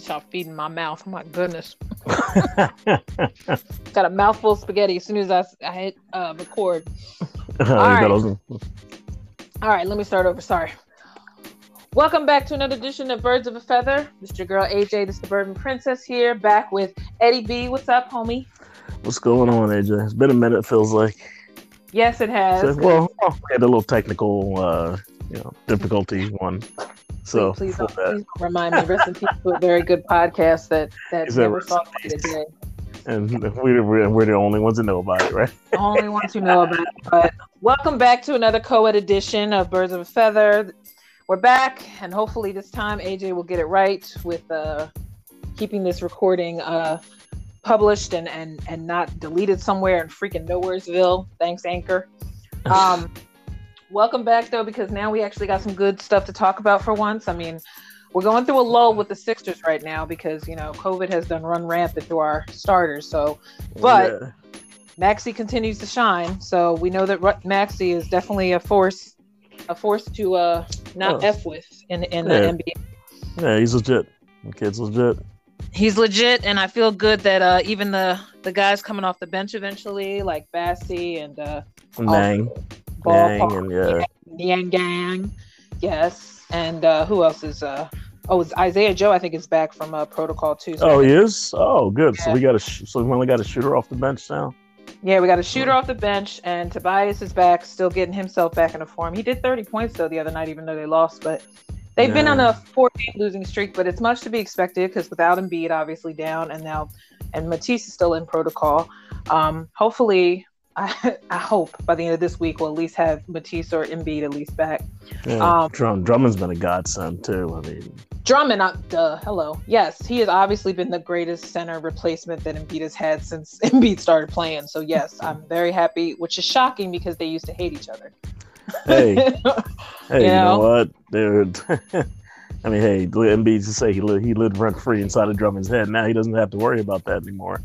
stop feeding my mouth. Oh my goodness. Got a mouthful of spaghetti as soon as I, I hit uh, record. All right. All right, let me start over. Sorry. Welcome back to another edition of Birds of a Feather. This is your girl AJ, the Suburban Princess here, back with Eddie B. What's up, homie? What's going on, AJ? It's been a minute, it feels like. Yes, it has. So, well, we had a little technical, uh, you know, difficulty one. So please, please, don't, please remind me. Rest in peace to a very good podcast that that never saw the day. And we're, we're, we're the only ones that know about it, right? the only ones who know about it. But welcome back to another co-ed edition of Birds of a Feather. We're back, and hopefully this time AJ will get it right with uh, keeping this recording uh, published and, and and not deleted somewhere in freaking Nowheresville. Thanks, Anchor. Um, welcome back though, because now we actually got some good stuff to talk about for once. I mean, we're going through a lull with the Sixers right now because you know COVID has done run rampant through our starters. So, but yeah. Maxey continues to shine. So we know that Maxey is definitely a force, a force to uh not oh. f with in in yeah. the NBA. Yeah, he's legit. The kid's legit. He's legit, and I feel good that uh even the the guys coming off the bench eventually, like Bassey and uh Niang Gang and yeah. Niang Gang. Yes. And uh, who else is uh oh Isaiah Joe I think is back from uh, protocol too. So oh he is? Oh good. Yeah. So we got a sh- so we only got a shooter off the bench now. Yeah, we got a shooter off the bench, and Tobias is back, still getting himself back into form. He did 30 points though the other night, even though they lost. But they've yeah. been on a four-game losing streak, but it's much to be expected because without Embiid obviously down, and now and Matisse is still in protocol. Um, hopefully, I, I hope by the end of this week we'll at least have Matisse or Embiid at least back. Yeah, um, Drum, Drummond's been a godsend too. I mean, Drummond, uh, duh, hello. Yes, he has obviously been the greatest center replacement that Embiid has had since Embiid started playing. So yes, I'm very happy, which is shocking because they used to hate each other. Hey, hey, you, you know? know what, dude? I mean, hey, Embiid to say he lived, he lived rent free inside of Drummond's head. Now he doesn't have to worry about that anymore.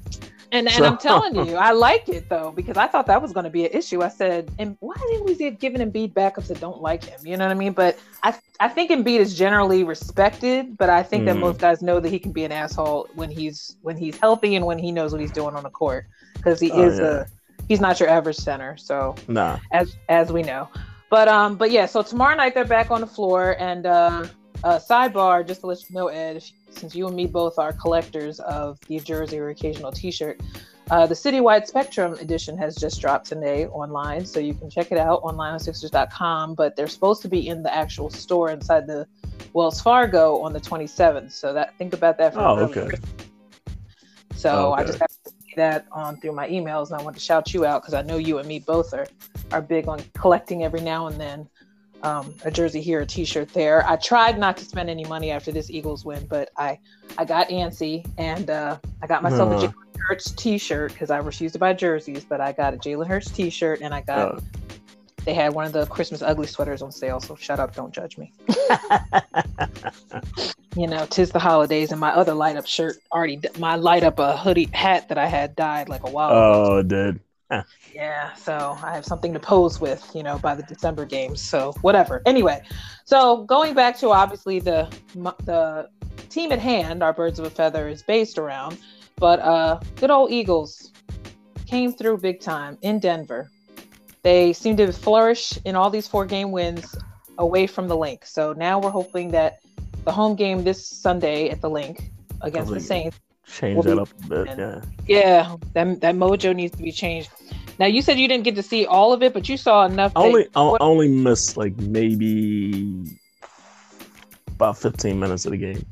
And, so. and I'm telling you, I like it though because I thought that was going to be an issue. I said, and why didn't we get giving Embiid backups that don't like him? You know what I mean? But I I think Embiid is generally respected, but I think mm. that most guys know that he can be an asshole when he's when he's healthy and when he knows what he's doing on the court because he oh, is yeah. a he's not your average center. So nah. as as we know, but um but yeah. So tomorrow night they're back on the floor and. uh uh, sidebar, just to let you know, Ed, since you and me both are collectors of the jersey or occasional T-shirt, uh, the Citywide Spectrum edition has just dropped today online, so you can check it out online on Sixers.com. But they're supposed to be in the actual store inside the Wells Fargo on the 27th. So that think about that. For oh, okay. So okay. I just have to see that on through my emails, and I want to shout you out because I know you and me both are are big on collecting every now and then um, a jersey here, a T-shirt there. I tried not to spend any money after this Eagles win, but I I got antsy and uh, I got myself uh. a Jalen Hurts T-shirt because I refused to buy jerseys, but I got a Jalen Hurts T-shirt and I got. Uh. They had one of the Christmas ugly sweaters on sale, so shut up, don't judge me. you know, tis the holidays, and my other light up shirt already, my light up a hoodie hat that I had died like a while Oh, ago. Oh, Yeah, so I have something to pose with, you know, by the December games. So whatever. Anyway, so going back to obviously the the team at hand, our birds of a feather is based around, but uh, good old Eagles came through big time in Denver. They seem to flourish in all these four game wins away from the Linc. So now we're hoping that the home game this Sunday at the Linc against the Saints change that up a bit. Yeah. Yeah, that that mojo needs to be changed. Now you said you didn't get to see all of it, but you saw enough. I only I only missed like maybe about fifteen minutes of the game.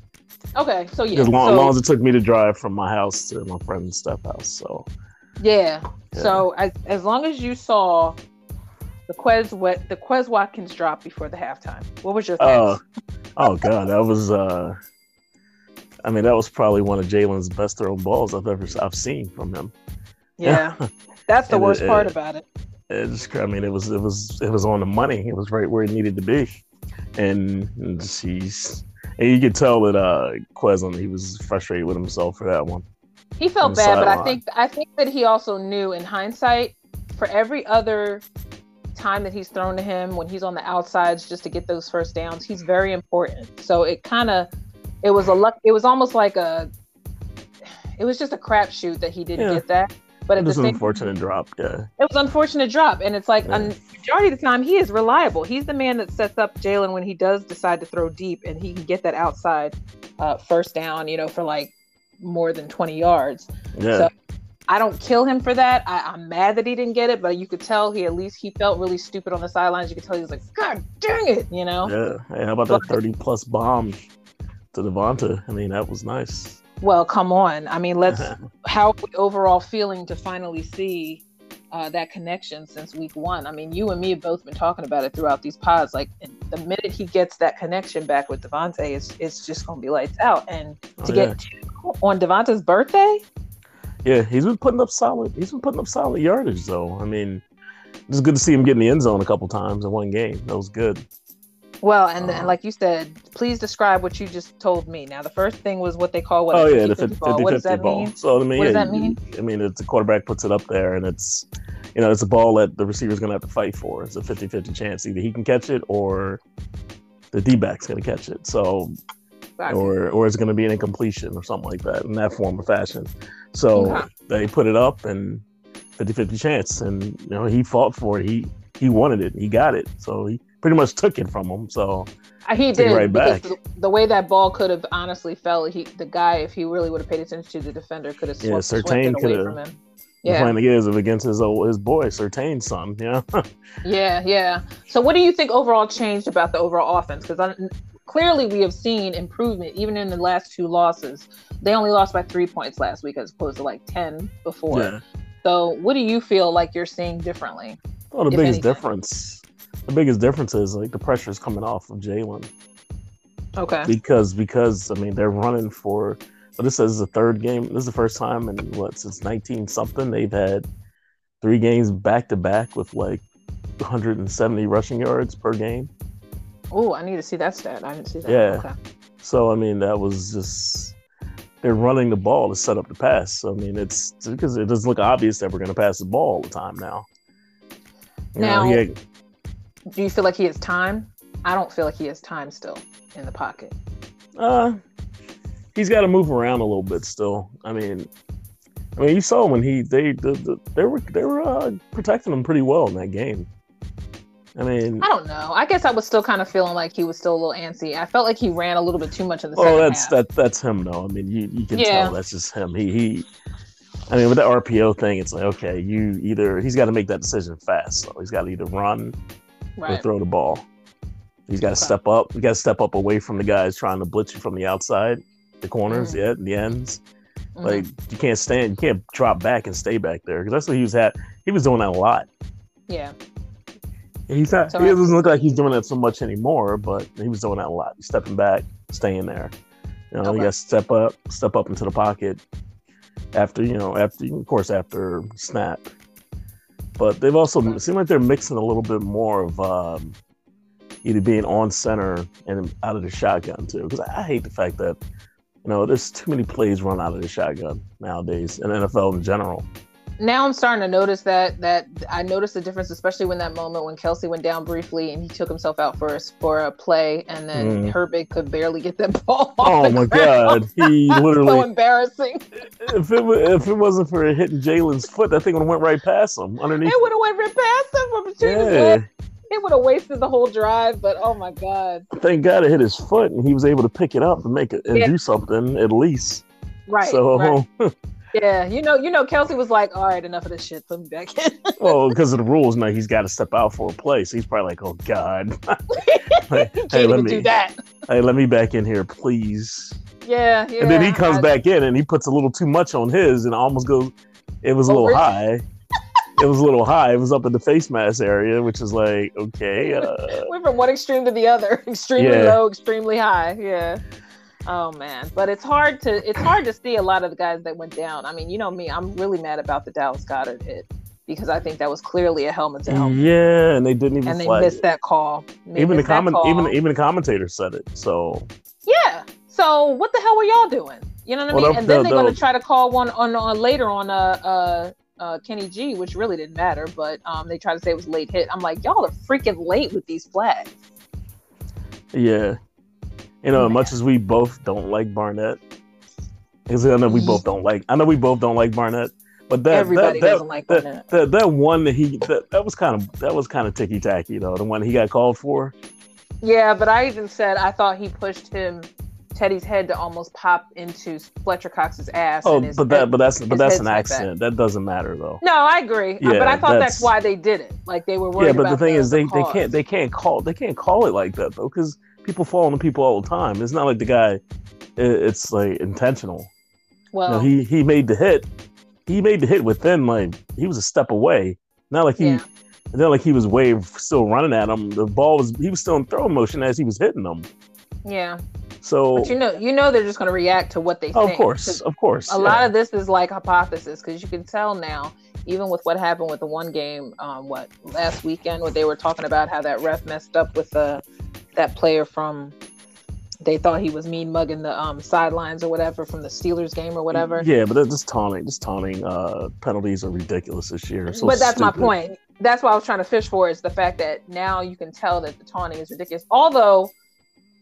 Okay, so yeah, as long, so, as long as it took me to drive from my house to my friend's step house. So yeah, yeah. so as as long as you saw the Quez what the Quez Watkins drop before the halftime, what was your thoughts? Uh, oh god, that was uh I mean, that was probably one of Jalen's best thrown balls I've ever I've seen from him. Yeah, that's the worst it, part it, about it. It just, I mean, it was it was it was on the money. It was right where it needed to be, and, and he's and you could tell that uh Quezon he was frustrated with himself for that one. He felt bad, but I think I think that he also knew in hindsight for every other time that he's thrown to him when he's on the outsides just to get those first downs, he's very important. So it kind of it was a luck. It was almost like a. It was just a crapshoot that he didn't Yeah. get that. But at It was an same unfortunate drop. Yeah. it was unfortunate drop, and it's like Yeah. a majority of the time he is reliable. He's the man that sets up Jalen when he does decide to throw deep, and he can get that outside uh, first down. You know, for like more than twenty yards. Yeah. So I don't kill him for that. I, I'm mad that he didn't get it, but you could tell he at least he felt really stupid on the sidelines. You could tell he was like, God dang it, you know. yeah. Hey, how about that 30 plus bomb to DeVonta? I mean, that was nice. Well, come on. I mean, let's. how are we overall feeling to finally see uh, that connection since week one? I mean, you and me have both been talking about it throughout these pods. Like the minute he gets that connection back with DeVonta, it's it's just gonna be lights out. And to Oh, get two on DeVonta's birthday, Yeah, he's been putting up solid. He's been putting up solid yardage, though. I mean, it's good to see him get in the end zone a couple times in one game. That was good. Well, and, Uh, and like you said, please describe what you just told me. Now, the first thing was what they call what? oh a yeah, the 50-50 50 ball. What does that ball. mean? So I mean, What does that mean? I mean, it's the quarterback puts it up there, and it's you know it's a ball that the receiver's going to have to fight for. It's a 50-50 chance. Either he can catch it or the D back's going to catch it. So or or it's going to be an incompletion or something like that in that form or fashion. So Okay. they put it up and 50-50 chance, and you know he fought for it. He he wanted it. He got it. So he pretty much took it from him. So Uh, He did right back. the, the way that ball could have honestly fell, he the guy, if he really would have paid attention to the defender, could have Yeah, swept, swept it away from him. the Yeah, playing is of against his old, his boy Surtain's son. Yeah. yeah, yeah. So, what do you think overall changed about the overall offense? Because clearly we have seen improvement even in the last two losses. They only lost by three points last week as opposed to like ten before. yeah. So, what do you feel like you're seeing differently? Well, the biggest anything. difference, the biggest difference is like the pressure is coming off of Jalen Okay. because because I mean they're running for. So this is the third game. This is the first time in what since nineteen something they've had three games back to back with like 170 rushing yards per game. Oh, I need to see that stat. I didn't see that. Yeah. Okay. So I mean that was just they're running the ball to set up the pass. So, I mean it's because it doesn't look obvious that we're going to pass the ball all the time now. You Now- he had- Do you feel like he has time? I don't feel like he has time still in the pocket. Uh, he's got to move around a little bit still. I mean, I mean, you saw when he they the, the, they were they were uh, protecting him pretty well in that game. I mean, I don't know. I guess I was still kind of feeling like he was still a little antsy. I felt like he ran a little bit too much in the oh, second that's half. that that's him though. I mean, you you can Yeah. tell that's just him. He he. I mean, with the RPO thing, it's like okay, you either he's got to make that decision fast. So he's got to either run or throw the ball. He's got to Okay. step up. You got to step up away from the guys trying to blitz you from the outside, the corners, Mhm. yeah, the ends. Mhm. Like you can't stand, you can't drop back and stay back there because that's what he was at. He was doing that a lot. yeah. He's not. So he doesn't look like he's doing that so much anymore, but he was doing that a lot. He's stepping back, staying there. You know, Okay. you got to step up, step up into the pocket after you know, after of course after snap. But they've also it seemed like they're mixing a little bit more of um, either being on center and out of the shotgun too. Because I hate the fact that you know there's too many plays run out of the shotgun nowadays in NFL in general. Now I'm starting to notice that that I noticed the difference, especially when that moment when Kelce went down briefly and he took himself out for a, for a play, and then Mm. Herbig could barely get that ball. Oh my ground. God, he literally so embarrassing. if it if it wasn't for hitting Jalen's foot, that thing would have went right past him underneath. It would have went right past him from between his Yeah, legs. It would have wasted the whole drive. But oh my god, thank God it hit his foot, and he was able to pick it up and make it and Yeah. do something at least. right? so, right. Yeah, you know, you know, Kelce was like, "All right, enough of this shit. Put me back in." well, because of the rules, now he's got to step out for a play. So he's probably like, "Oh God, hey, hey, let me, do that. hey, let me back in here, please." Yeah, yeah. and then he comes I- back in and he puts a little too much on his, and almost goes. It was a little high. it was a little high. It was up in the face mask area, which is like, okay, uh, Went from one extreme to the other. Extremely Yeah. low, extremely high. Yeah. Oh man, but it's hard to it's hard to see a lot of the guys that went down. I mean, you know me, I'm really mad about the Dallas Goedert hit because I think that was clearly a helmet to helmet, yeah, and they didn't even and they missed it. that call. They even the comment, even even the commentator said it. So yeah. So what the hell were y'all doing? You know what I mean? and then they're gonna try to call one on, on later on uh uh. Uh, Kenny G, which really didn't matter, but um, they tried to say it was late hit. I'm like, y'all are freaking late with these flags. yeah, You know, as much as we both don't like Barnett, because I know we both don't like. I know we both don't like Barnett, but that Everybody that, that, doesn't like that, Barnett. that, that one that he that, that was kind of that was kind of ticky tacky though. The one he got called for. Yeah, but I even said I thought he pushed him Teddy's head to almost pop into Fletcher Cox's ass. Oh, his but that head- but that's but that's an like that. accident. That. doesn't matter though. No, I agree. Uh, but I thought that's, that's- why they did it. Like they were worried Yeah, but the thing is, they, they can't they can't call they can't call it like that though because people fall on people all the time. It's not like the guy. It's like intentional. Well, No, he he made the hit. He made the hit within like he was a step away. Not like he, Yeah. not like he was wave still running at him. The ball was he was still in throw motion as he was hitting them. yeah. So But you know, you know, they're just going to react to what they of think. course, 'Cause of course, A yeah. lot of this is like hypothesis because you can tell now, even with what happened with the one game, um, what last weekend, what they were talking about how that ref messed up with the that player from. They thought he was mean mugging the um, sidelines or whatever from the Steelers game or whatever. Yeah, but this taunting, this taunting uh, penalties are ridiculous this year. So but that's my point. That's what I was trying to fish for is the fact that now you can tell that the taunting is ridiculous. Although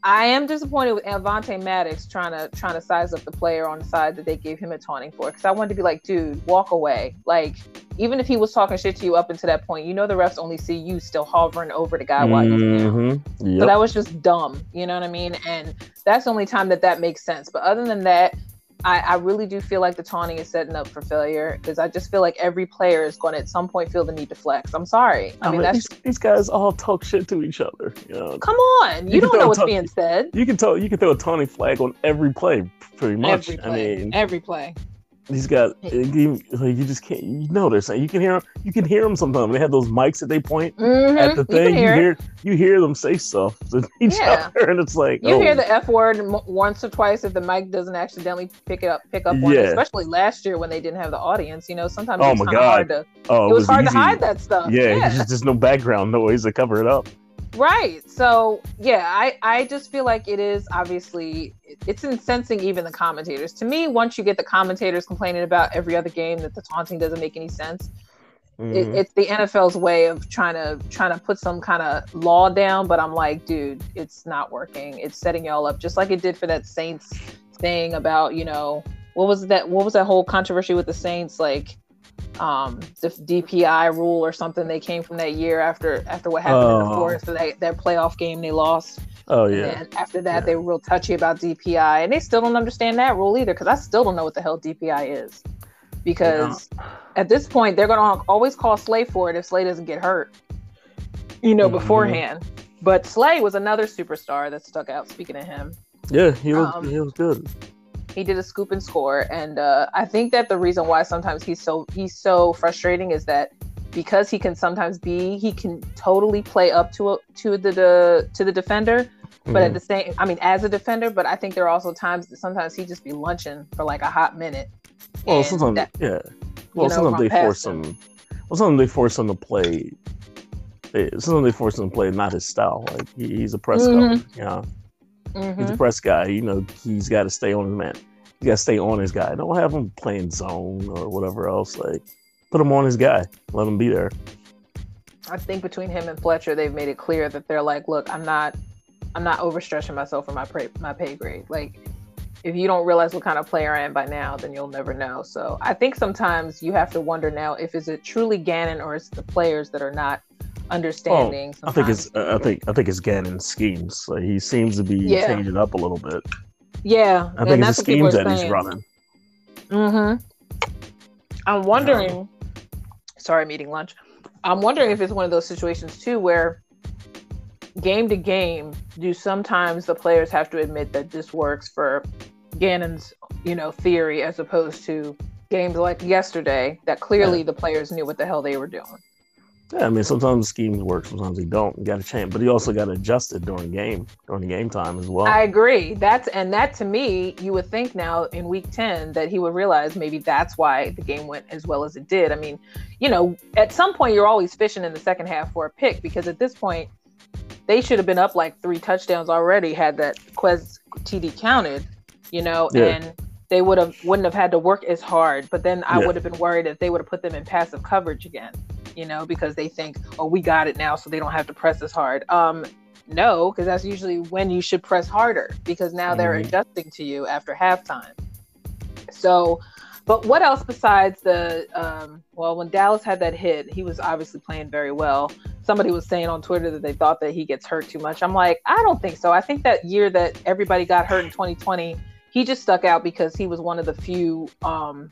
I am disappointed with Avonte Maddox trying to trying to size up the player on the side that they gave him a taunting for because I wanted to be like, dude, walk away. Like even if he was talking shit to you up until that point, you know the refs only see you still hovering over the guy while he's down. Mhm. So that was just dumb. You know what I mean? And that's the only time that that makes sense. But other than that, I, I really do feel like the taunting is setting up for failure because I just feel like every player is going to at some point feel the need to flex. I'm sorry. I I mean, mean, that's these, these guys all talk shit to each other. You know, come on. You, You don't know what's ta- being said. you can tell you can throw a taunting flag on every play, pretty much. Every I play. mean, every play. He's got you, like, you just can't you know they're saying you can hear 'em- you can hear them sometimes they have those mics that they point Mhm. at the You thing you hear, it. hear you hear them say stuff to each Yeah. other and it's like You oh, hear the F word once or twice if the mic doesn't accidentally pick it up, pick up on it. Yeah. Especially last year when they didn't have the audience. You know, sometimes Oh it's my God. hard to. oh It was, hard easy. to hide that stuff. yeah, yeah. There's just no background noise to cover it up Right. So yeah, I I just feel like it is obviously it's incensing even the commentators. To me, once you get the commentators complaining about every other game that the taunting doesn't make any sense, it, Mhm. it's the NFL's way of trying to trying to put some kind of law down. But I'm like, dude, it's not working. It's setting y'all up just like it did for that Saints thing about you know what was that what was that whole controversy with the Saints like um the DPI rule or something they came from that year after after what happened in the Oh. fourth that, that playoff game they lost. Oh yeah. and after that Yeah. they were real touchy about DPI and they still don't understand that rule either because I still don't know what the hell DPI is. Because at this point they're gonna always call Slay for it if Slay doesn't get hurt you know Mhm. beforehand. But Slay was another superstar that stuck out speaking of him. Yeah he was Um, he was good he did a scoop and score and uh, i think that the reason why sometimes he's so he's so frustrating is that because he can sometimes be he can totally play up to a, to the, the to the defender but at Mhm. the same i mean as a defender but i think there are also times that sometimes he just be lunching for like a hot minute well sometimes that- yeah well know, sometimes they force him. him well sometimes they force him to play they, sometimes they force him to play not his style like he, he's a press Mhm. cover you know Mhm. He's a press guy. You know, he's got to stay on his man. He's got to stay on his guy. Don't have him playing zone or whatever else. Like, put him on his guy. Let him be there. i think between him and fletcher they've made it clear that they're like look i'm not i'm not overstretching myself for my pay, my pay grade like if you don't realize what kind of player I am by now, then you'll never know. So I think sometimes you have to wonder now if is it truly Gannon or is it the players that are not understanding. I think it's. I think. I think it's Gannon's schemes. Like, he seems to be Yeah. changing up a little bit. yeah. I think it's the schemes that he's running. Mm-hmm. I'm wondering. Sorry, I'm eating lunch. I'm wondering if it's one of those situations too where game to game, do sometimes the players have to admit that this works for Gannon's, you know, theory as opposed to games like yesterday that clearly the players knew what the hell they were doing. Yeah, I mean, sometimes schemes work, sometimes they don't. You got to change, but you also got to adjust it during game, during the game time as well. I agree. That's and that to me, you would think now in week 10 that he would realize maybe that's why the game went as well as it did. I mean, you know, at some point you're always fishing in the second half for a pick because at this point they should have been up like three touchdowns already had that Quez TD counted, you know, Yeah. and they would have wouldn't have had to work as hard. But then I Yeah. would have been worried if they would have put them in passive coverage again, you know, because they think, oh, we got it now, so they don't have to press as hard. Um, No, because that's usually when you should press harder because now they're Mhm. adjusting to you after halftime. So, but what else besides the um, well, when Dallas had that hit, he was obviously playing very well. Somebody was saying on Twitter that they thought that he gets hurt too much. I'm like, I don't think so. I think that year that everybody got hurt in 2020, he just stuck out because he was one of the few um,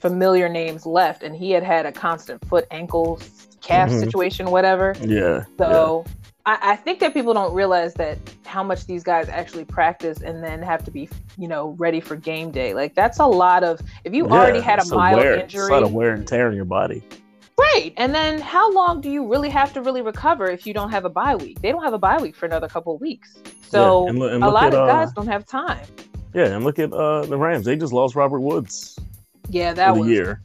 familiar names left, and he had had a constant foot, ankle, calf Mhm. situation, whatever. Yeah. So I, I think that people don't realize that how much these guys actually practice and then have to be, you know, ready for game day. Like that's a lot of. If you yeah. already had a mild wear, injury, It's a lot of wear and tear in your body. right? And then how long do you really have to really recover if you don't have a bye week? They don't have a bye week for another couple of weeks. So and look- and a lot at, of uh, guys don't have time. Yeah, and look at uh, the Rams. They just lost Robert Woods Yeah, that was year.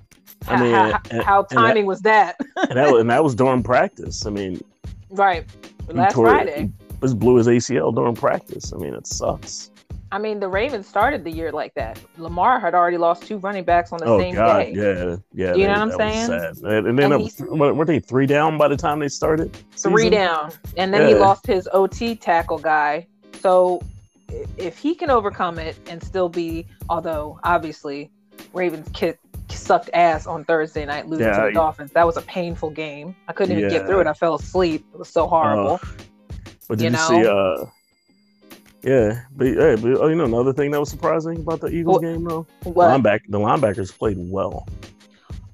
I how, mean, how, and- how and that- timing was that? and that was, and that was during practice. I mean, right. Last tore- Friday. he just blew his ACL during practice. I mean, it sucks. I mean, the Ravens started the year like that. Lamar had already lost two running backs on the oh same God, day. yeah, yeah. You know what I'm saying? And, then And he's- was- weren't they three down by the time they started? three season? down, and then he lost his OT tackle guy. So if he can overcome it and still be, although obviously Ravens kick, sucked ass on Thursday night losing Yeah, to the Dolphins. That was a painful game. I couldn't even get through it. I fell asleep. It was so horrible. But did You you, see? Uh, yeah, but hey, but oh, you know another thing that was surprising about the Eagles What- game though, What? the linebackers played well.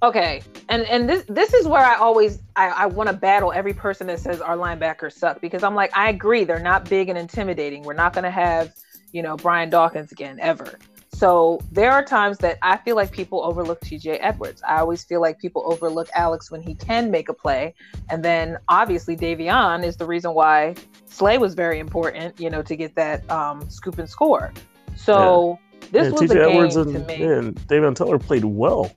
Okay, and and this this is where I always I, I want to battle every person that says our linebackers suck because I'm like I agree they're not big and intimidating. We're not going to have you know Brian Dawkins again ever. So there are times that I feel like people overlook TJ Edwards. I always feel like people overlook Alex when he can make a play, and then obviously Davion is the reason why Slay was very important. You know to get that um, scoop and score. So this yeah, was TJ a game Edwards to and, me. yeah, and Davion Taylor played well.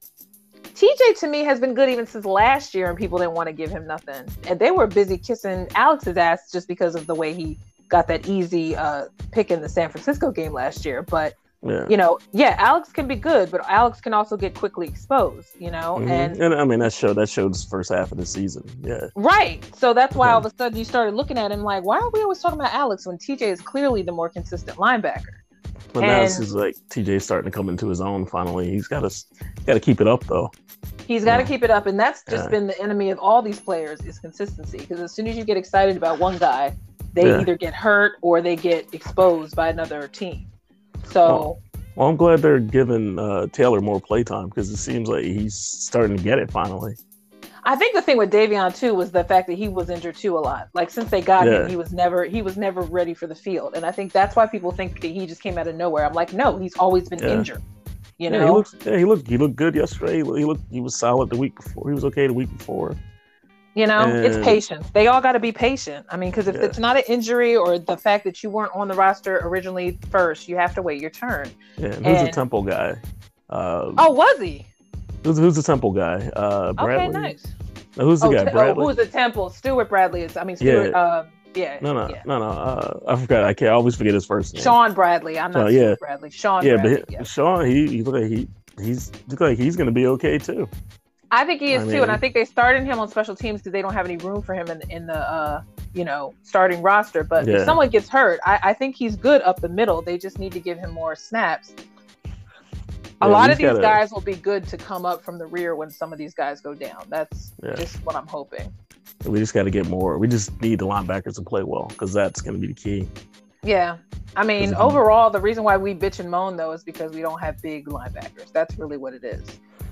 TJ to me has been good even since last year, and people didn't want to give him nothing. And they were busy kissing Alex's ass just because of the way he got that easy uh, pick in the San Francisco game last year. But Yeah. you know, yeah, Alex can be good, but Alex can also get quickly exposed. You know, Mhm. and and I mean that showed that showed his first half of the season. Yeah. right. So that's why Yeah. all of a sudden you started looking at him like, why are we always talking about Alex when TJ is clearly the more consistent linebacker? But now it's And- just like TJ's starting to come into his own finally. He's got to got to keep it up though. He's got to Yeah. keep it up, and that's just been the enemy of all these players is consistency. Because as soon as you get excited about one guy, they either get hurt or they get exposed by another team. So Well, I'm glad they're giving uh, Taylor more playtime because it seems like he's starting to get it finally. I think the thing with Davion too was the fact that he was injured too a lot. Like since they got Yeah. him, he was never he was never ready for the field, and I think that's why people think that he just came out of nowhere. I'm like, no, he's always been Yeah. injured. You yeah, he know. Yeah, he looked. He looked good yesterday. He, looked, he was solid the week before. He was okay the week before. You know, it's patience. They all got to be patient. I mean, because if Yeah. it's not an injury or the fact that you weren't on the roster originally first, you have to wait your turn. Yeah, and who's And- the Temple guy? Uh, Oh, was he? who's, who's the Temple guy? Uh, Bradley. Okay, nice. No, who's the Oh, guy? Te- oh, Bradley. who's the Temple? Stuart Bradley is. I mean, Stuart. Yeah. Uh, yeah. no, no, yeah. no, no. Uh, I forgot. I can't. I always forget his first name. Shaun Bradley. I'm not Oh, Stuart yeah. Bradley. Sean yeah, Bradley. but yeah. Sean, he, he look like he he's look like he's gonna be okay too. I think he is I too, and I think they started him on special teams because they don't have any room for him in in the uh, you know starting roster. But if someone gets hurt, I, I think he's good up the middle. They just need to give him more snaps. A Yeah, lot of these gotta- guys will be good to come up from the rear when some of these guys go down. That's Yeah. just what I'm hoping. We just got to get more. We just need the linebackers to play well because that's gonna be the key. Yeah. I mean, overall, the reason why we bitch and moan though is because we don't have big linebackers. That's really what it is.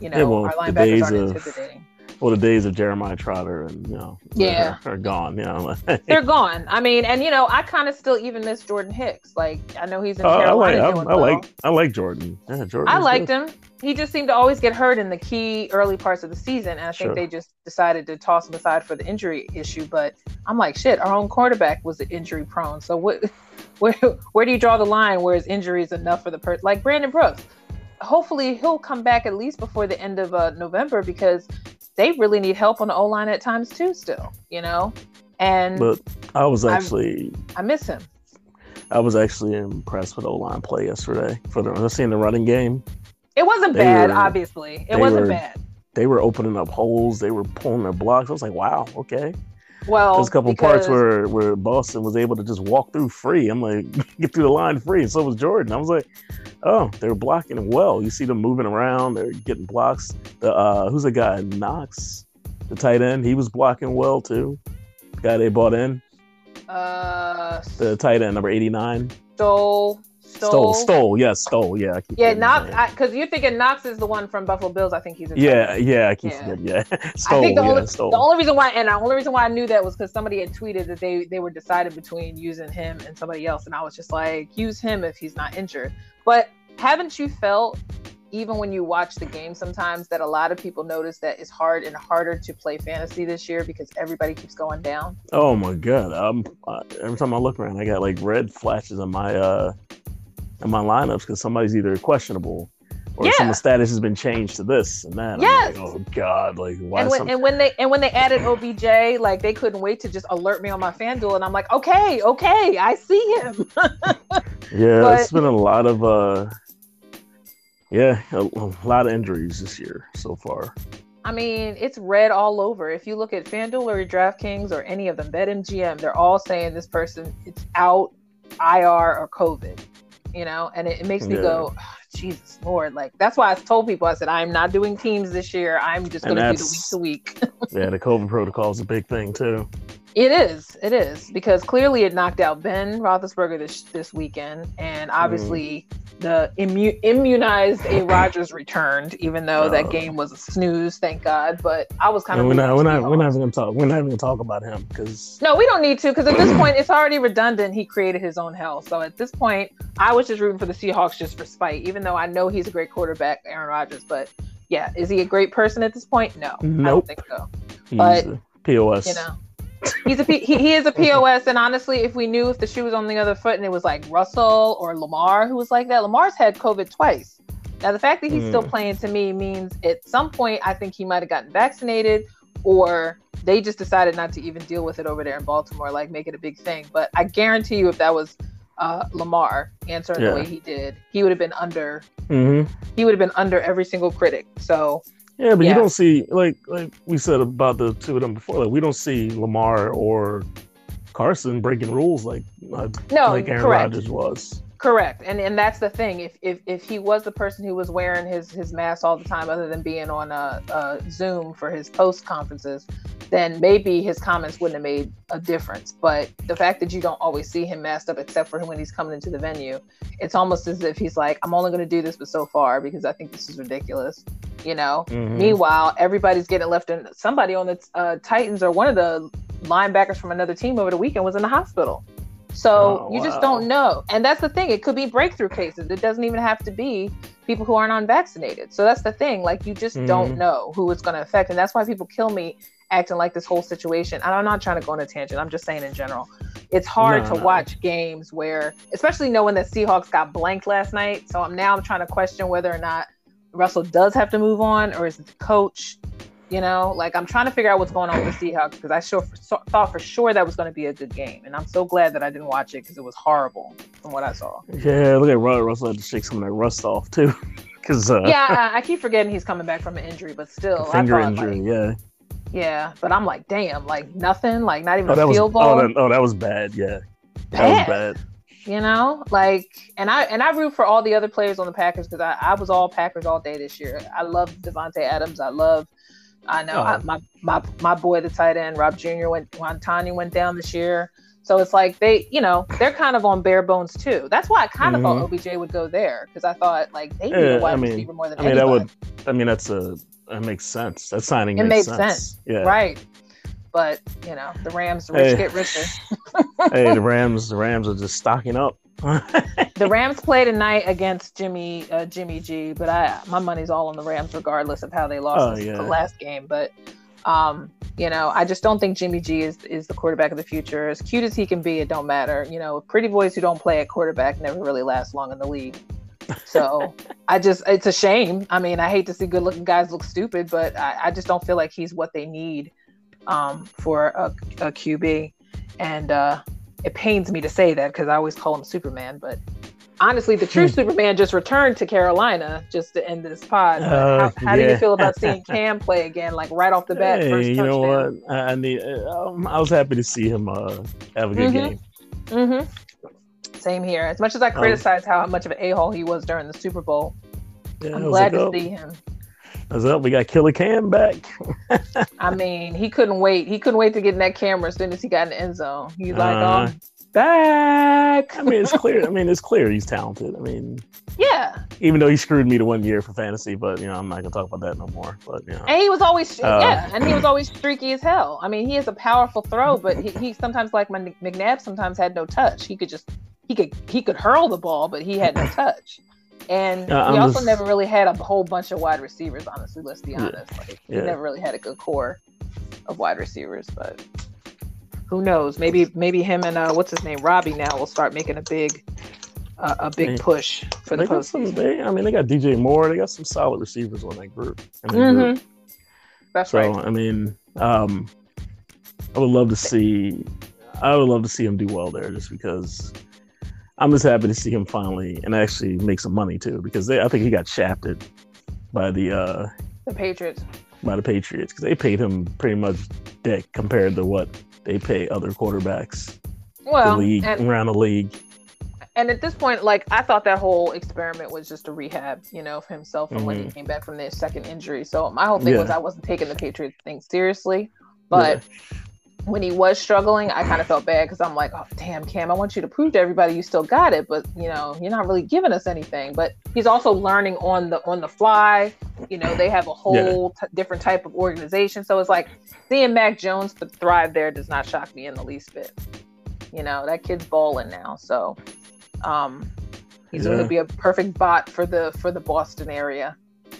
You know, Yeah, well, our the linebackers days aren't of- intimidating. Well, the days of Jeremiah Trotter and you know, Yeah. are, are gone. You know, They're gone. I mean, and you know, I kind of still even miss Jordan Hicks. Like, I know he's in Uh, I like Carolina I, I well. like I like Jordan. Yeah, Jordan. I liked good. him. He just seemed to always get hurt in the key early parts of the season, and I think Sure. they just decided to toss him aside for the injury issue. But I'm like, shit, our own quarterback was injury prone. So what? Where where do you draw the line? Where is injury is enough for the person? Like Brandon Brooks. Hopefully he'll come back at least before the end of uh, November because they really need help on the O line at times too. Still, you know, and But I was actually I miss him. I was actually impressed with O line play yesterday. For the I seeing the running game, It wasn't They bad, were- obviously. It wasn't were- bad. they were opening up holes. They were pulling their blocks. I was like, wow, okay. Well, there's a couple because- parts where where Boston was able to just walk through free. I'm like, get through the line free, and so was Jordan. I was like, oh, they're blocking well. You see them moving around, they're getting blocks. The uh, who's the guy? Knox, the tight end. He was blocking well too. The guy they bought in, uh, the tight end number 89. Stoll, Stoll, Stoll, Stoll, yes, Stoll, yeah. I Yeah, Knox, because you're thinking Knox is the one from Buffalo Bills. I think he's. Yeah, yeah, I keep Yeah. forgetting. Yeah, I Stoll, think the yeah, only Stoll. the only reason why and the only reason why I knew that was because somebody had tweeted that they they were decided between using him and somebody else, and I was just like, use him if he's not injured. But haven't you felt even when you watch the game sometimes that a lot of people notice that it's hard and harder to play fantasy this year because everybody keeps going down? Oh my god! Um, uh, every time I look around, I got like red flashes in my uh in my lineups because somebody's either questionable or Yeah. some status has been changed to this and that. Yes. like, oh god! Like why? And when, some... and when they and when they added OBJ, like they couldn't wait to just alert me on my FanDuel, and I'm like, okay, okay, I see him. yeah, but- it's been a lot of uh, yeah, a, a lot of injuries this year so far. I mean, it's red all over. If you look at FanDuel or DraftKings or any of them, BetMGM, they're all saying this person it's out, IR or COVID. You know, and it, it makes me Yeah. go, "Ah, Jesus Lord! Like that's why I told people I said I'm not doing teams this year. I'm just going to do the week to week. Yeah, the COVID protocol is a big thing too. It is. It is because clearly it knocked out Ben Roethlisberger this this weekend, and Mm. obviously the immu- immunized A. Rodgers returned, even though that Oh. game was a snooze, thank God. But I was kind And of we're not, we're not, we're not even gonna talk. We're not even gonna talk about him because no, we don't need to because at this point it's already redundant. He created his own hell. So at this point, I was just rooting for the Seahawks just for spite, even though I know he's a great quarterback, Aaron Rodgers. But yeah, is he a great person at this point? No, I don't think so. he's But, POS. You know, he's a P- he, he is a POS. And honestly, if we knew if the shoe was on the other foot and it was like Russell or Lamar who was like that, Lamar's had COVID twice. Now the fact that he's still Mm. playing to me means at some point I think he might have gotten vaccinated or they just decided not to even deal with it over there in Baltimore, like make it a big thing. But I guarantee you, if that was uh, Lamar answering Yeah. the way he did, he would have been under. hmm He would have been under every single critic. So Yeah, but Yeah. you don't see like like we said about the two of them before. Like we don't see Lamar or Carson breaking rules like uh, no, like Aaron correct. Rodgers was. Correct, and and that's the thing. If if if he was the person who was wearing his his mask all the time, other than being on a, a Zoom for his post conferences, then maybe his comments wouldn't have made a difference. But the fact that you don't always see him masked up, except for when he's coming into the venue, it's almost as if he's like, "I'm only going to do this, but so far because I think this is ridiculous." You know. Mhm. Meanwhile, everybody's getting left in. Somebody on the uh, Titans or one of the linebackers from another team over the weekend was in the hospital. So Oh, you just wow. don't know. And that's the thing. It could be breakthrough cases. It doesn't even have to be people who aren't unvaccinated. So that's the thing. Like you just don't Mhm. know who it's going to affect. And that's why people kill me acting like this whole situation. And I'm not trying to go on a tangent. I'm just saying in general. It's hard No, to no. watch games where, especially knowing that Seahawks got blanked last night. So I'm now I'm trying to question whether or not Russell does have to move on or is it the coach? You know, like I'm trying to figure out what's going on with the Seahawks because I sure so, thought for sure that was going to be a good game, and I'm so glad that I didn't watch it because it was horrible from what I saw. Yeah, look at Ru- Russell had to shake some of that rust off too, because uh, yeah, I, I keep forgetting he's coming back from an injury, but still, I finger thought, injury. like, yeah. yeah, but I'm like, damn, like nothing, like not even Oh, a that was field goal. oh that, oh that was bad. Yeah, that was bad. you know like and i and i root for all the other players on the packers because I, I was all packers all day this year i love davante adams i love i know I, Oh. my, my my boy the tight end rob jr went Montani went down this year so it's like they you know they're kind of on bare bones too that's why i kind of thought obj would go there because i thought like they need Mm-hmm. Yeah, a wide I mean- receiver more than I mean, that would. I mean, that's a that makes sense. That signing It makes sense. sense. Yeah. right but you know the rams rich Hey. get richer hey, the Rams. The Rams are just stocking up. the Rams play tonight against Jimmy uh, Jimmy G, but I my money's all on the Rams regardless of how they lost Oh, this- yeah. the last game. But um, you know, I just don't think Jimmy G is is the quarterback of the future. As cute as he can be, it don't matter. You know, pretty boys who don't play at quarterback never really last long in the league. So I just it's a shame. I mean, I hate to see good looking guys look stupid, but I, I just don't feel like he's what they need um, for a, a QB. And uh, it pains me to say that because I always call him Superman, but honestly, the true Superman just returned to Carolina just to end this pod. Uh, how how do you feel about seeing Cam play again, like right off the bat? Hey, first you know what? I, I need. Um, I was happy to see him uh, have a good Mhm. game. Mm-hmm. Same here. As much as I Um, criticized how much of an a hole he was during the Super Bowl, Yeah, I'm glad like, to oh, see him. Was up. We got Killer Cam back. I mean, he couldn't wait. He couldn't wait to get in that camera as soon as he got in the end zone. He's like, Uh, "I'm back." I mean, it's clear. I mean, it's clear he's talented. I mean, yeah, even though he screwed me to one year for fantasy, but you know, I'm not gonna talk about that no more. But you know, and he was always Uh, yeah, and he was always streaky as hell. I mean, he has a powerful throw, but he, he sometimes like Mc- McNabb sometimes had no touch. He could just he could he could hurl the ball, but he had no touch. And Uh, he I'm also just- never really had a whole bunch of wide receivers. Honestly, let's be Yeah. honest. Like, he Yeah. never really had a good core of wide receivers, but who knows? Maybe maybe him and uh, what's his name, Robbie, now will start making a big uh, a big push for the they some. postseason. They, I mean, they got DJ Moore. They got some solid receivers on that group. group. hmm That's So right. I mean, um, I would love to see. I would love to see him do well there, just because. I'm just happy to see him finally and actually make some money too, because they, I think he got shafted by the uh, The Patriots. by the Patriots because they paid him pretty much dick compared to what they pay other quarterbacks Well, the league and, around the league. and at this point, like I thought that whole experiment was just a rehab, you know, for himself from when he came back from his second injury. So my whole thing was I wasn't taking the Patriots thing seriously, but when he was struggling, I kind of felt bad because I'm like, oh damn, Cam, I want you to prove to everybody you still got it, but you know, you're not really giving us anything. But he's also learning on the on the fly. You know, they have a whole t- different type of organization, so it's like seeing Mac Jones th- thrive there does not shock me in the least bit. You know, that kid's balling now, so um, he's going to be a perfect bot for the for the Boston area.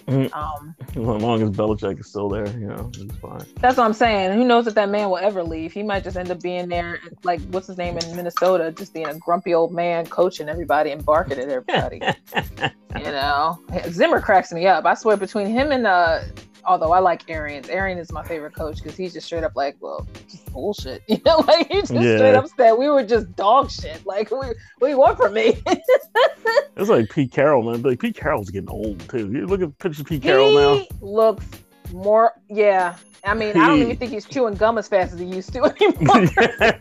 Mhm. Um, As long as Belichick is still there, you know, it's fine. That's what I'm saying. Who knows if that man will ever leave? He might just end up being there, like what's his name in Minnesota, just being a grumpy old man coaching everybody and barking at everybody. you know, Zimmer cracks me up. I swear, between him and uh, although I like Arians, Arian is my favorite coach because he's just straight up like, well, just bullshit. You know, like he just Yeah. straight up said we were just dog shit. Like, we, what do you want from me? It's like Pete Carroll, man. Like Pete Carroll's getting old too. You look at pictures of Pete Carroll now. he looks more, yeah. I mean, I don't even think he's chewing gum as fast as he used to anymore.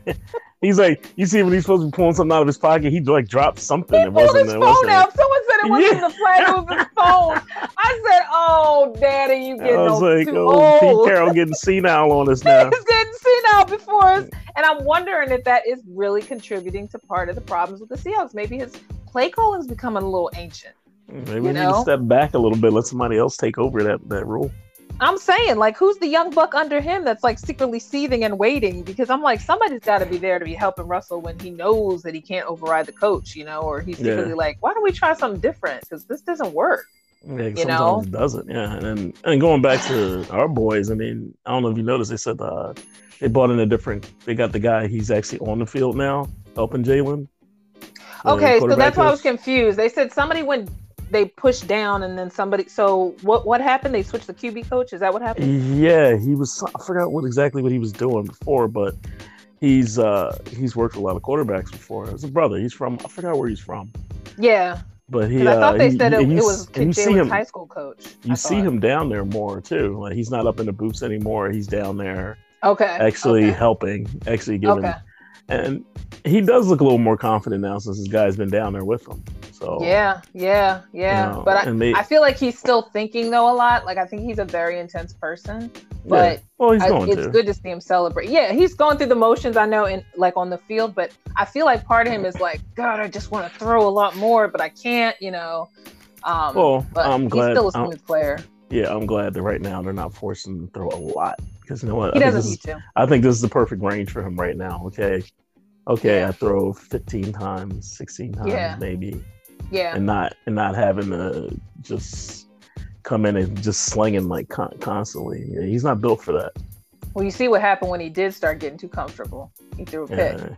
he's like, you see when he's supposed to be pulling something out of his pocket, he like dropped something. He pulled his phone out. Someone it wasn't Yeah. even the flag, it was his phone. I said, "Oh, Daddy, you I was no- like, too oh, Pete. Carroll getting senile on us now. He's getting senile before us, and I'm wondering if that is really contributing to part of the problems with the Seahawks. Maybe his play calling is becoming a little ancient. Maybe we need to step back a little bit, let somebody else take over that that role. I'm saying, like, who's the young buck under him that's like secretly seething and waiting? Because I'm like, somebody's got to be there to be helping Russell when he knows that he can't override the coach, you know, or he's Yeah. secretly like, why don't we try something different? Because this doesn't work. Yeah, You sometimes know? it doesn't. Yeah, and and going back to our boys, I mean, I don't know if you noticed, they said uh, they brought in a different. They got the guy. He's actually on the field now, helping Jalen. Okay, so that's why I was confused. They said somebody went, they pushed down, and then somebody. So what? What happened? They switched the QB coach. Is that what happened? Yeah, he was. I forgot what exactly what he was doing before, but he's uh he's worked with a lot of quarterbacks before. His brother. He's from. I forgot where he's from, Yeah, but he. I thought uh, they he- said it, it was you see him. high school coach. You see him down there more too. Like he's not up in the booths anymore. He's down there Okay. actually Okay. helping, actually giving Okay. and he does look a little more confident now since his guy's been down there with him. So Yeah, yeah, yeah. you know, but I, they- I feel like he's still thinking though a lot. Like I think he's a very intense person. yeah. But well, he's I, going it's to. good to see him celebrate. Yeah, he's going through the motions. I know, in like on the field, but I feel like part of him is like, God, I just want to throw a lot more, but I can't. You know. Um, Well, but I'm glad- he's still a I'm- smooth player. Yeah, I'm glad that right now they're not forcing him to throw a lot because you know what? He I think, doesn't this is, need to. I think this is the perfect range for him right now. Okay, okay, Yeah. I throw 15 times, 16 times, Yeah. maybe, Yeah. and not and not having to just come in and just slinging like con- constantly. He's not built for that. Well, you see what happened when he did start getting too comfortable. He threw a pick, Yeah.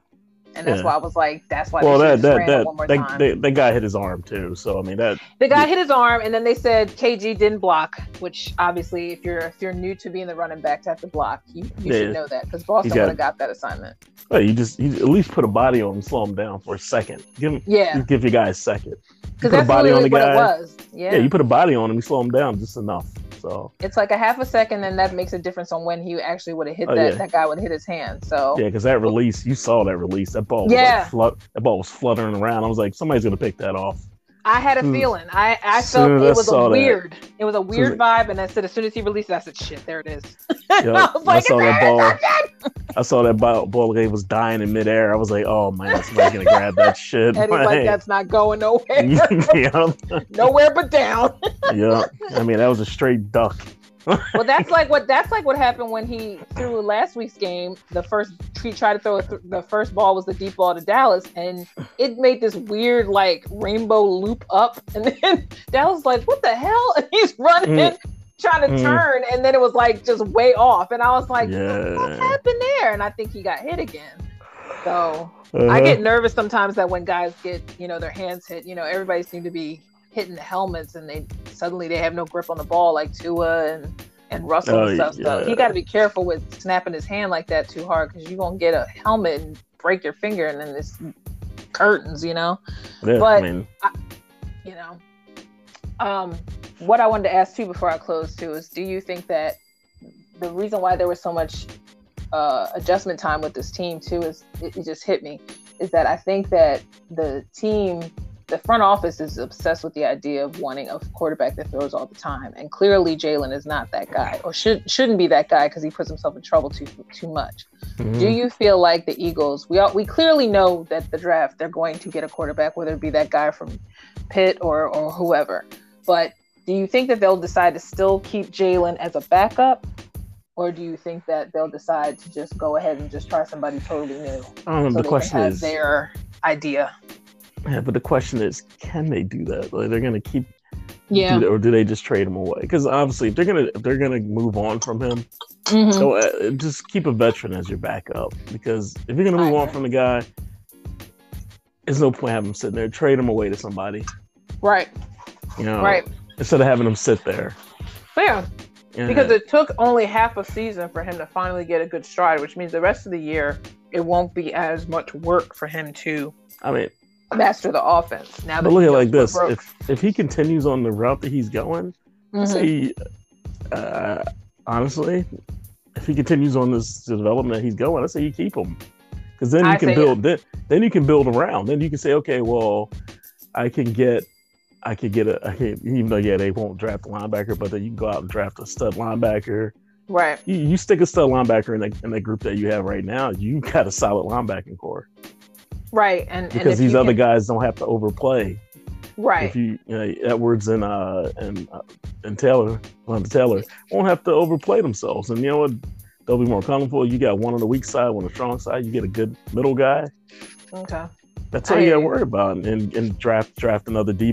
And that's yeah. why I was like, that's why. Well, they that that that one more that, time. that that guy hit his arm too. So I mean that The guy Yeah. hit his arm, and then they said KG didn't block. Which obviously, if you're if you're new to being the running back to have to block, you, you Yeah. should know that because Boston would have got that assignment. Well, you just you at least put a body on him, slow him down for a second. Give him, Yeah, give your guy a second. because that's body on literally the what it guy. was. Yeah. Yeah, you put a body on him, you slow him down just enough. So it's like a half a second, and that makes a difference on when he actually would have hit Oh, that. yeah. That guy would hit his hand. So yeah, because that release, you saw that release. That ball, was Yeah. like flut, that ball was fluttering around. I was like, somebody's gonna pick that off. I had a Soon- feeling. I I felt it was saw a that- weird. It was a soon weird vibe, and I said as soon as he released, it, I said, "Shit, there it is." Yep, I was I saw that ball. interception!" I saw that ball, ball game was dying in midair. I was like, oh man, somebody's gonna grab that shit. And he's like, "That's not going nowhere. yeah, nowhere but down." yeah. I mean, that was a straight duck. well, that's like what that's like what happened when he threw last week's game. The first he tried to throw th- the first ball was the deep ball to Dallas, and it made this weird like rainbow loop up, and then Dallas was like, "What the hell?" And he's running, Mm. trying to Mm. turn, and then it was like just way off, and I was like, "What happened there?" And I think he got hit again. So I Uh-huh. get nervous sometimes that when guys get you know their hands hit, you know everybody seems to be hitting the helmets and they suddenly they have no grip on the ball like Tua and and Russell Oh, and stuff. So yeah. he got to be careful with snapping his hand like that too hard because you're gonna get a helmet and break your finger and then it's curtains, you know. Yeah, but- I mean, You know. Um, what I wanted to ask too before I close too is, do you think that the reason why there was so much uh, adjustment time with this team too is it, it just hit me is that I think that the team, the front office is obsessed with the idea of wanting a quarterback that throws all the time, and clearly Jalen is not that guy, or should shouldn't be that guy because he puts himself in trouble too too much. mhm. Do you feel like the Eagles? We all, we clearly know that the draft they're going to get a quarterback, whether it be that guy from Pitt or or whoever. But do you think that they'll decide to still keep Jalen as a backup, or do you think that they'll decide to just go ahead and just try somebody totally new? I so the they question is, their idea. Yeah, but the question is, can they do that? Like, they're gonna keep, Yeah. do that, or do they just trade him away? Because obviously, if they're gonna if they're gonna move on from him, Mhm. so uh, just keep a veteran as your backup. Because if you're gonna move on from the guy, there's no point having him sitting there. Trade him away to somebody. Right. You know, Right. Instead of having him sit there. Yeah. Yeah. Because it took only half a season for him to finally get a good stride, which means the rest of the year it won't be as much work for him to I mean, master the offense. Now that but look at it like this: broke. if if he continues on the route that he's going, Mhm. say, uh, honestly, if he continues on this development that he's going, I say you keep him because then you I can build. Then, then you can build around. Then you can say, okay, well, I can get, I could get a, I can, even though yeah they won't draft a linebacker, but then you can go out and draft a stud linebacker. right, You, you stick a stud linebacker in the in the group that you have right now, you got a solid linebacking core right, and and because if these other can- guys don't have to overplay. right, If you, you know, Edwards and uh and uh, and Taylor, London Taylor won't have to overplay themselves, and you know what? They'll be more comfortable. You got one on the weak side, one on the strong side. You get a good middle guy. okay, That's I all you got to worry about. And and draft draft another D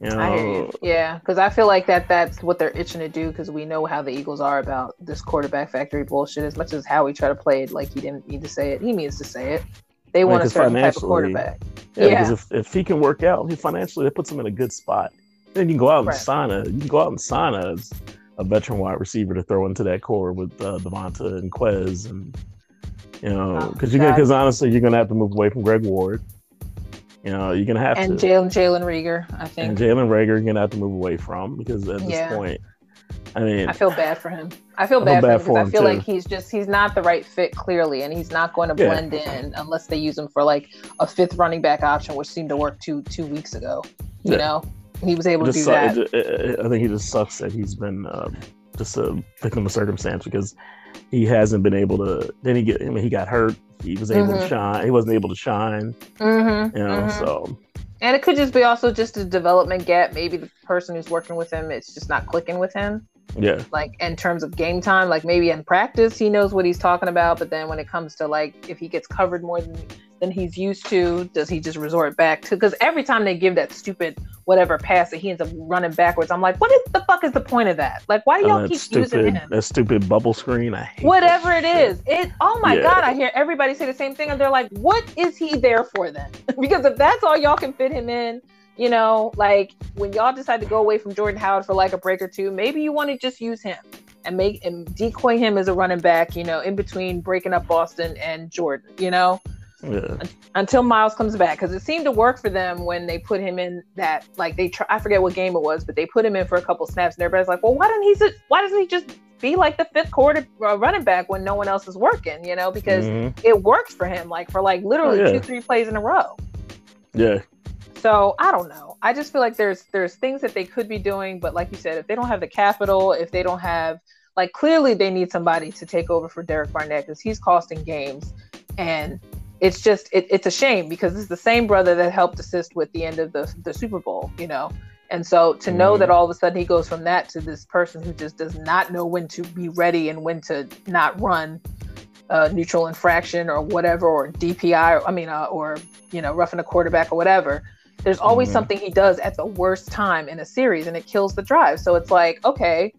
You I hear you. Yeah, because I feel like that that's what they're itching to do because we know how the Eagles are about this quarterback factory bullshit. As much as Howie tried to play it like he didn't need to say it, he means to say it. They want a certain type of quarterback. yeah, Yeah. because if, if he can work out, he financially that puts him in a good spot. Then you can go out and Right. sign a you can go out and sign a, a veteran wide receiver to throw into that core with uh, DeVonta and Quez and you know Oh, because you because honestly you're gonna have to move away from Greg Ward. You know you're gonna have And to. Jalen Jalen Reagor, I and think. Jalen Reagor you're gonna have to move away from because at this Yeah. point, I mean, I feel bad for him. I feel I feel bad, bad for for him him, because I feel too. like he's just he's not the right fit clearly, and he's not going to Yeah. blend in unless they use him for like a fifth running back option, which seemed to work two two weeks ago. You Yeah. know, he was able to do su- that. it- it- I think he just sucks that he's been um, just a victim of circumstance because he hasn't been able to. Then he get. I mean, he got hurt. He was able to Mhm. shine. He wasn't able to shine. Mm-hmm, You know, so And it could just be also just a development gap. Maybe the person who's working with him, it's just not clicking with him. yeah, Like in terms of game time, like maybe in practice he knows what he's talking about, but then when it comes to like if he gets covered more than than he's used to, does he just resort back to? Because every time they give that stupid whatever pass that he ends up running backwards, I'm like, what is the fuck is the point of that? Like, why do y'all keep using stupid him? that stupid bubble screen. I hate Whatever it shit. is, it. Oh my Yeah. god, I hear everybody say the same thing, and they're like, "What is he there for then?" because if that's all y'all can fit him in, you know, like when y'all decide to go away from Jordan Howard for like a break or two, maybe you want to just use him and make and decoy him as a running back, you know, in between breaking up Boston and Jordan, you know, Yeah. until Miles comes back. Because it seemed to work for them when they put him in that, like they, try, I forget what game it was, but they put him in for a couple snaps, and everybody's like, well, why didn't he, sit- why doesn't he just be like the fifth quarter uh, running back when no one else is working, you know, because Mhm. it works for him, like for like literally Oh, yeah. two, three plays in a row. Yeah. So I don't know. I just feel like there's there's things that they could be doing, but like you said, if they don't have the capital, if they don't have like clearly they need somebody to take over for Derek Barnett because he's costing games, and it's just it, it's a shame because it's the same brother that helped assist with the end of the the Super Bowl, you know. And so to know Mhm. that all of a sudden he goes from that to this person who just does not know when to be ready and when to not run uh, neutral infraction or whatever, or DPI, or, I mean, uh, or you know, roughing a quarterback or whatever. There's always Mhm. something he does at the worst time in a series, and it kills the drive. So it's like, okay,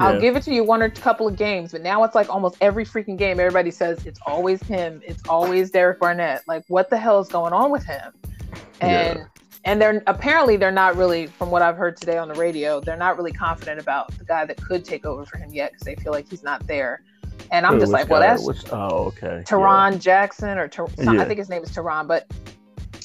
I'll give it to you one or a couple of games, but now it's like almost every freaking game, everybody says it's always him, it's always Derek Barnett. Like, what the hell is going on with him? And Yeah. and they're apparently they're not really, from what I've heard today on the radio, they're not really confident about the guy that could take over for him yet because they feel like he's not there. And I'm Wait, just like, well, guy? that's Which, oh, okay. Tarron Jackson or Ter- some- I think his name is Tarron, but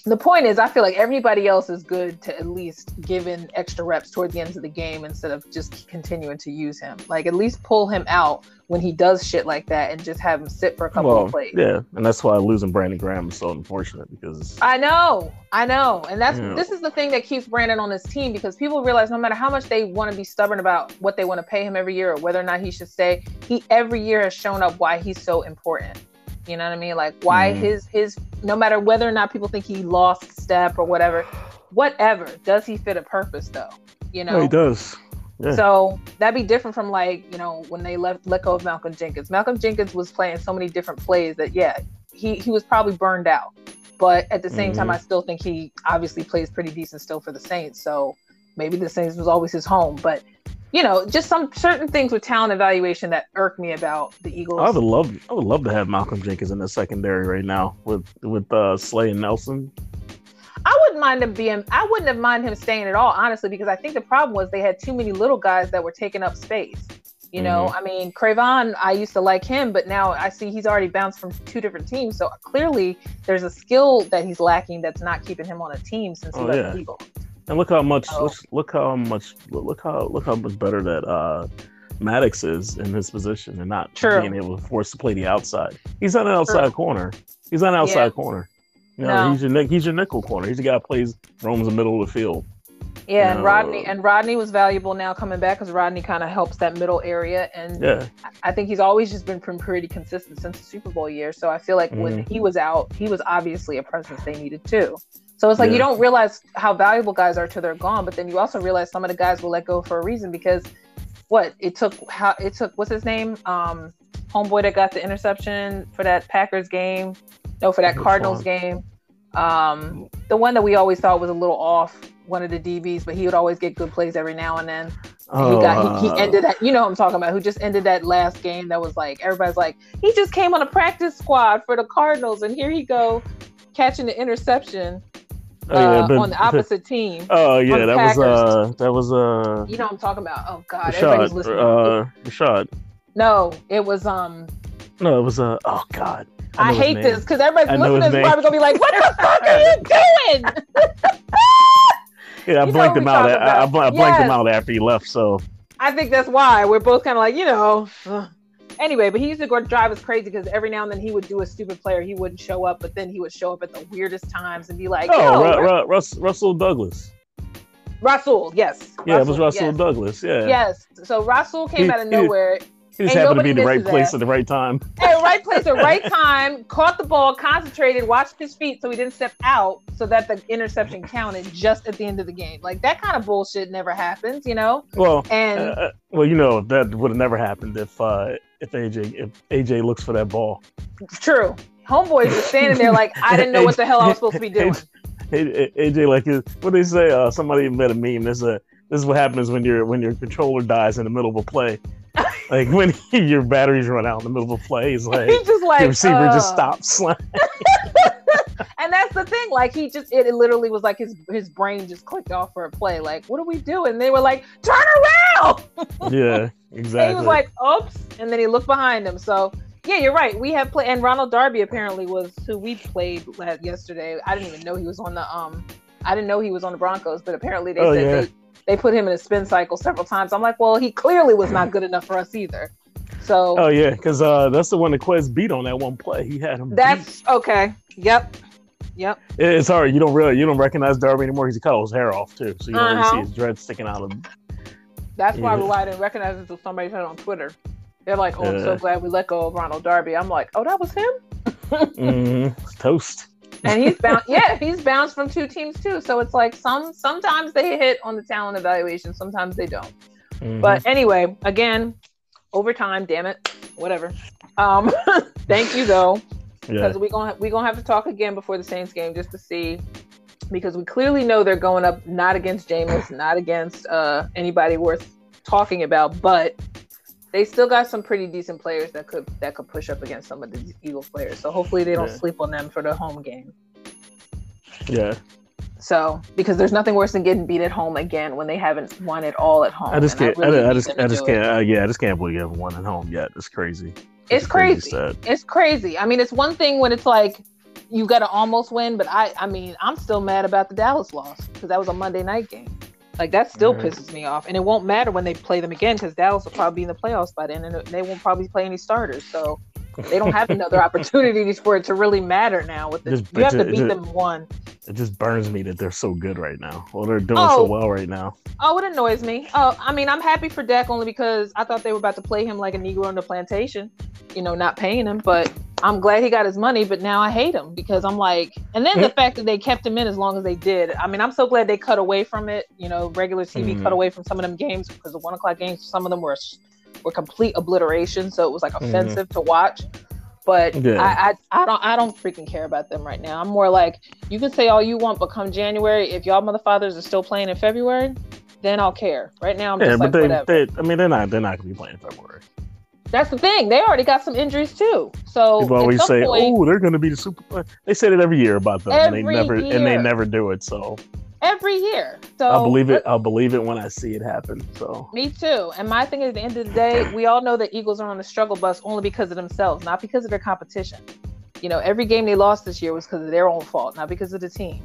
the point is, I feel like everybody else is good to at least give in extra reps toward the end of the game instead of just continuing to use him. Like at least pull him out when he does shit like that and just have him sit for a couple Well, of plays. yeah, and that's why losing Brandon Graham is so unfortunate because I know, I know, and that's Yeah. this is the thing that keeps Brandon on this team because people realize no matter how much they want to be stubborn about what they want to pay him every year or whether or not he should stay, he every year has shown up why he's so important. You know what I mean? Like why Mhm. his his no matter whether or not people think he lost step or whatever, whatever does he fit a purpose though? You know, no, he does. Yeah. so that'd be different from like you know when they left let go of Malcolm Jenkins. Malcolm Jenkins was playing so many different plays that yeah, he he was probably burned out. But at the same time, Mhm. I still think he obviously plays pretty decent still for the Saints. So maybe the Saints was always his home. But you know, just some certain things with talent evaluation that irk me about the Eagles. I would love, I would love to have Malcolm Jenkins in the secondary right now with with uh, Slay and Nelson. I wouldn't mind him being. I wouldn't have mind him staying at all, honestly, because I think the problem was they had too many little guys that were taking up space. You know, I mean, Cre'Von, I used to like him, but now I see he's already bounced from two different teams. So clearly, there's a skill that he's lacking that's not keeping him on a team since he Oh, left yeah. the Eagles. And look how much, Oh. look, how much, look how look how much better that uh, Maddox is in his position and not True. being able to force to play the outside. He's not an outside True. corner. He's not an outside Yeah. corner. You know, No. he's your he's your nickel corner. He's the guy that plays roams the middle of the field. Yeah, and. Rodney and Rodney was valuable now coming back because Rodney kind of helps that middle area, and Yeah, I think he's always just been pr- pretty consistent since the Super Bowl year. So I feel like when Mm-hmm. he was out, he was obviously a presence they needed too. So it's like you don't realize how valuable guys are till they're gone, but then you also realize some of the guys will let go for a reason because what it took how it took what's his name? Um homeboy that got the interception for that Packers game. No for that Cardinals game. Um the one that we always thought was a little off one of the DBs but he would always get good plays every now and then. He got he, uh, he ended that you know what I'm talking about who just ended that last game that was like everybody's like he just came on a practice squad for the Cardinals and here he go catching the interception Oh, yeah, uh, but- on the opposite team Oh yeah, the that was uh that was uh you know what I'm talking about oh god everybody's Rashad. listening Uh Rashad. no it was um No, it was uh oh god. I, know his hate this because everybody's listening his to this probably gonna be like what the fuck are you doing Yeah, I You blanked him out. I, I, about. bl- I blanked him out after he left. So I think that's why we're both kind of like, you know. ugh. Anyway, but he used to go drive us crazy because every now and then he would do a stupid player. He wouldn't show up, but then he would show up at the weirdest times and be like, oh, Ru- Ru- Ru- Russ, Rasul Douglas. Rasul, yes, Yeah, it was Rasul yes. Douglas. Yeah, Yes, so Rasul came He- out of nowhere. he just Ain't happened to be in the right place that. at the right time. At right place at right time, caught the ball, concentrated, watched his feet so he didn't step out, so that the interception counted just at the end of the game. Like that kind of bullshit never happens, you know. Well, And uh, well, you know that would have never happened if uh, if AJ if AJ looks for that ball. True. Homeboys were standing there like I didn't know what the hell I was supposed to be doing. AJ like his, what they say? Uh, somebody made a meme. This a this is what happens when your when your controller dies in the middle of a play. like when your batteries run out in the middle of a play, he's like He's just like the receiver just uh. stops. slamming. and that's the thing. Like he just, it, it, literally was like his his brain just clicked off for a play. Like, what do we do? And they were like, turn around. yeah, exactly. he was like, oops, and then he looked behind him. So yeah, you're right. We have played, and Ronald Darby apparently was who we played yesterday. I didn't even know he was on the um. I didn't know he was on the Broncos, but apparently they oh, said yeah. they, they put him in a spin cycle several times. I'm like, well, he clearly was not good enough for us either. So. Oh yeah, because uh, that's the one that Quez beat on that one play. He had him. That's beat. okay. Yep. Yep. It's hard. You don't really you don't recognize Darby anymore because he cut all his hair off too, so you don't uh-huh. really see his dread sticking out of. Him. That's yeah. probably why I didn't recognize it until somebody said on Twitter. They're like, "Oh, I'm so glad we let go of Ronald Darby." I'm like, "Oh, that was him." mm-hmm. Toast. And he's bounced. yeah, he's bounced from two teams too. So it's like some sometimes they hit on the talent evaluation, sometimes they don't. Mm-hmm. But anyway, again, overtime. Damn it, whatever. Um, thank you though, because yeah. we gonna we gonna have to talk again before the Saints game just to see because we clearly know they're going up not against Jameis, not against uh, anybody worth talking about, but they still got some pretty decent players that could that could push up against some of the Eagles players. So hopefully they don't yeah. sleep on them for the home game. Yeah. So because there's nothing worse than getting beat at home again when they haven't won it all at home. I just can't. I, really I, I, just I just can't. Uh, yeah, I just can't believe you haven't won at home yet. It's crazy. It's, it's crazy. crazy it's crazy. I mean, it's one thing when it's like you got to almost win, but I I mean I'm still mad about the Dallas loss because that was a Monday night game. Like that still right. pisses me off, and it won't matter when they play them again because Dallas will probably be in the playoffs by then, and they won't probably play any starters. So they don't have another opportunities for it to really matter now. With this, you have to beat just, them one. It just burns me that they're so good right now. Well, they're doing oh, so well right now. Oh, it annoys me. Oh, I mean, I'm happy for Dak only because I thought they were about to play him like a Negro on the plantation, you know, not paying him. But I'm glad he got his money, but now I hate him because I'm like, and then the fact that they kept him in as long as they did. I mean, I'm so glad they cut away from it. You know, regular TV mm. cut mm-hmm. away from some of them games because the one o'clock games, some of them were were complete obliteration. So it was like mm-hmm. offensive mm. to watch. But yeah. I, I, I don't I don't freaking care about them right now. I'm more like you can say all you want, but come January, if y'all motherfathers are still playing in February, then I'll care. Right now, I'm yeah, just but like, they, whatever. they, I mean, they're not they're not gonna be playing in February. That's the thing. They already got some injuries too. So people always say, point, "Oh, they're going to be the super." They say it every year about them, and they never year. and they never do it. So every year. So I'll believe it. I'll believe it when I see it happen. So me too. And my thing is, at the end of the day, we all know that Eagles are on the struggle bus only because of themselves, not because of their competition. You know, every game they lost this year was because of their own fault, not because of the team.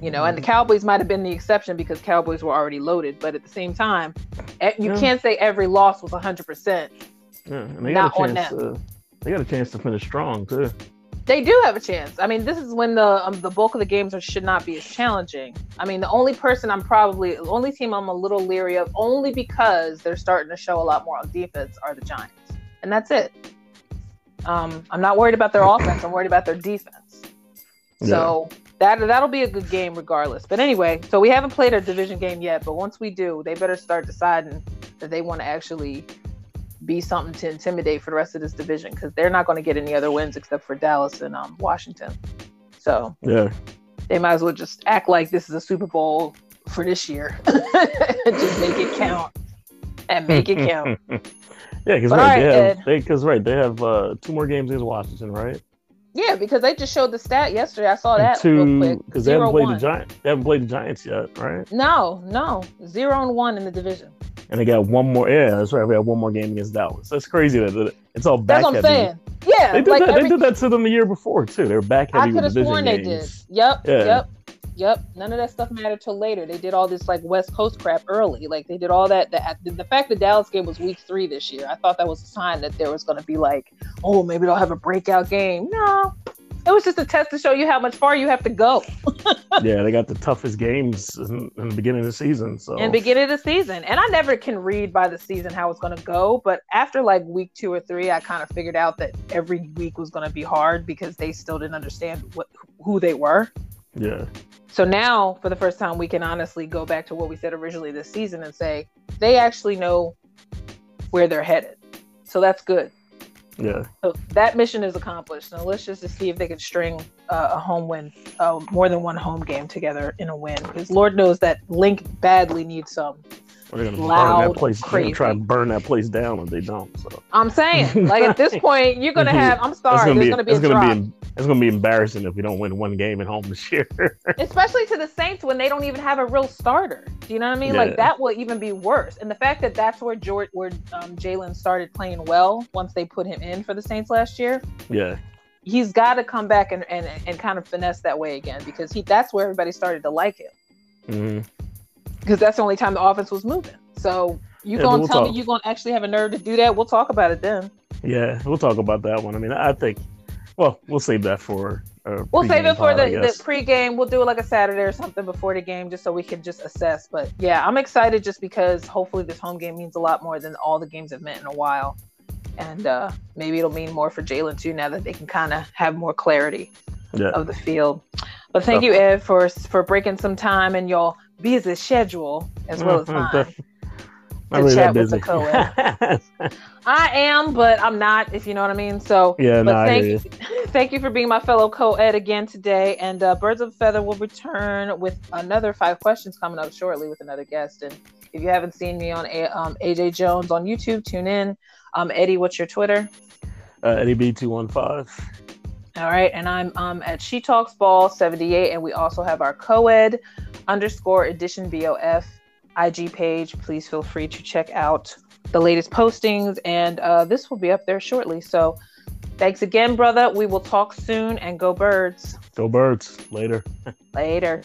You know, and the mm-hmm. Cowboys might have been the exception because Cowboys were already loaded. But at the same time, you yeah. can't say every loss was 100% yeah, and they got a chance. To, they got a chance to finish strong too. They do have a chance. I mean, this is when the um, the bulk of the games are, should not be as challenging. I mean, the only person I'm probably the only team I'm a little leery of, only because they're starting to show a lot more on defense, are the Giants, and that's it. Um, I'm not worried about their offense. I'm worried about their defense. Yeah. So that that'll be a good game regardless. But anyway, so we haven't played a division game yet, but once we do, they better start deciding that they want to actually be something to intimidate for the rest of this division because they're not going to get any other wins except for Dallas and um, Washington. So yeah, they might as well just act like this is a Super Bowl for this year. just make it count and make it count. yeah, because right, they have because right they have uh, two more games against Washington, right? Yeah, because they just showed the stat yesterday. I saw that two, real quick. Because they haven't played one. the Giants. They haven't played the Giants yet, right? No, no, zero and one in the division and they got one more. Yeah, that's right. We have one more game against Dallas. That's crazy that it's all back. That's what I'm saying. Yeah, they did like that. Every... They did that to them the year before too. They were back heavy. I could have sworn games. they did. Yep. Yeah. Yep. Yep. None of that stuff mattered till later. They did all this like West Coast crap early. Like they did all that. The, the fact that Dallas game was week three this year, I thought that was a sign that there was going to be like, oh, maybe they'll have a breakout game. No, it was just a test to show you how much far you have to go. yeah, they got the toughest games in, in, the beginning of the season. So in the beginning of the season, and I never can read by the season how it's going to go. But after like week two or three, I kind of figured out that every week was going to be hard because they still didn't understand what who they were. Yeah. So now, for the first time, we can honestly go back to what we said originally this season and say they actually know where they're headed. So that's good. Yeah. So that mission is accomplished. Now let's just see if they can string uh, a home win, uh, more than one home game together in a win. Because Lord knows that Linc badly needs some. We're gonna loud, burn that place. Crazy. Try and burn that place down if they don't. So I'm saying, like at this point, you're gonna have. I'm sorry. There's gonna be, there's gonna be, it's gonna be embarrassing if we don't win one game at home this year. Especially to the Saints when they don't even have a real starter. Do you know what I mean? Yeah. Like that will even be worse. And the fact that that's where George, where um, Jalen started playing well once they put him in for the Saints last year. yeah, He's got to come back and, and and kind of finesse that way again because he that's where everybody started to like him because that's the only time the offense was moving. So you Yeah, gonna we'll tell talk. me you gonna actually have a nerve to do that? We'll talk about it then. yeah. We'll talk about that one. I mean, I think. Well, we'll save that for. Uh, We'll save it for pod, the, the pregame. We'll do it like a Saturday or something before the game, just so we can just assess. But yeah, I'm excited just because hopefully this home game means a lot more than all the games have meant in a while, and uh, maybe it'll mean more for Jalen too now that they can kind of have more clarity Yeah. of the field. But thank you, Ed, for for breaking some time in your busy schedule as well as mine. Really chat with the busy. I am, but I'm not, if you know what I mean. So yeah, but no, I thank you, thank you for being my fellow co-ed again today. And uh, Birds of a Feather will return with another five questions coming up shortly with another guest. And if you haven't seen me on A- um, AJ Jones on YouTube, tune in. Um, Eddie, what's your Twitter? Uh, Eddie B two one five. All right, and I'm um, at She Talks Ball 78, and we also have our co-ed underscore edition BOF IG page. Please feel free to check out the latest postings, and uh, this will be up there shortly. So, thanks again, brother. We will talk soon, and go birds Go birds. Later. later.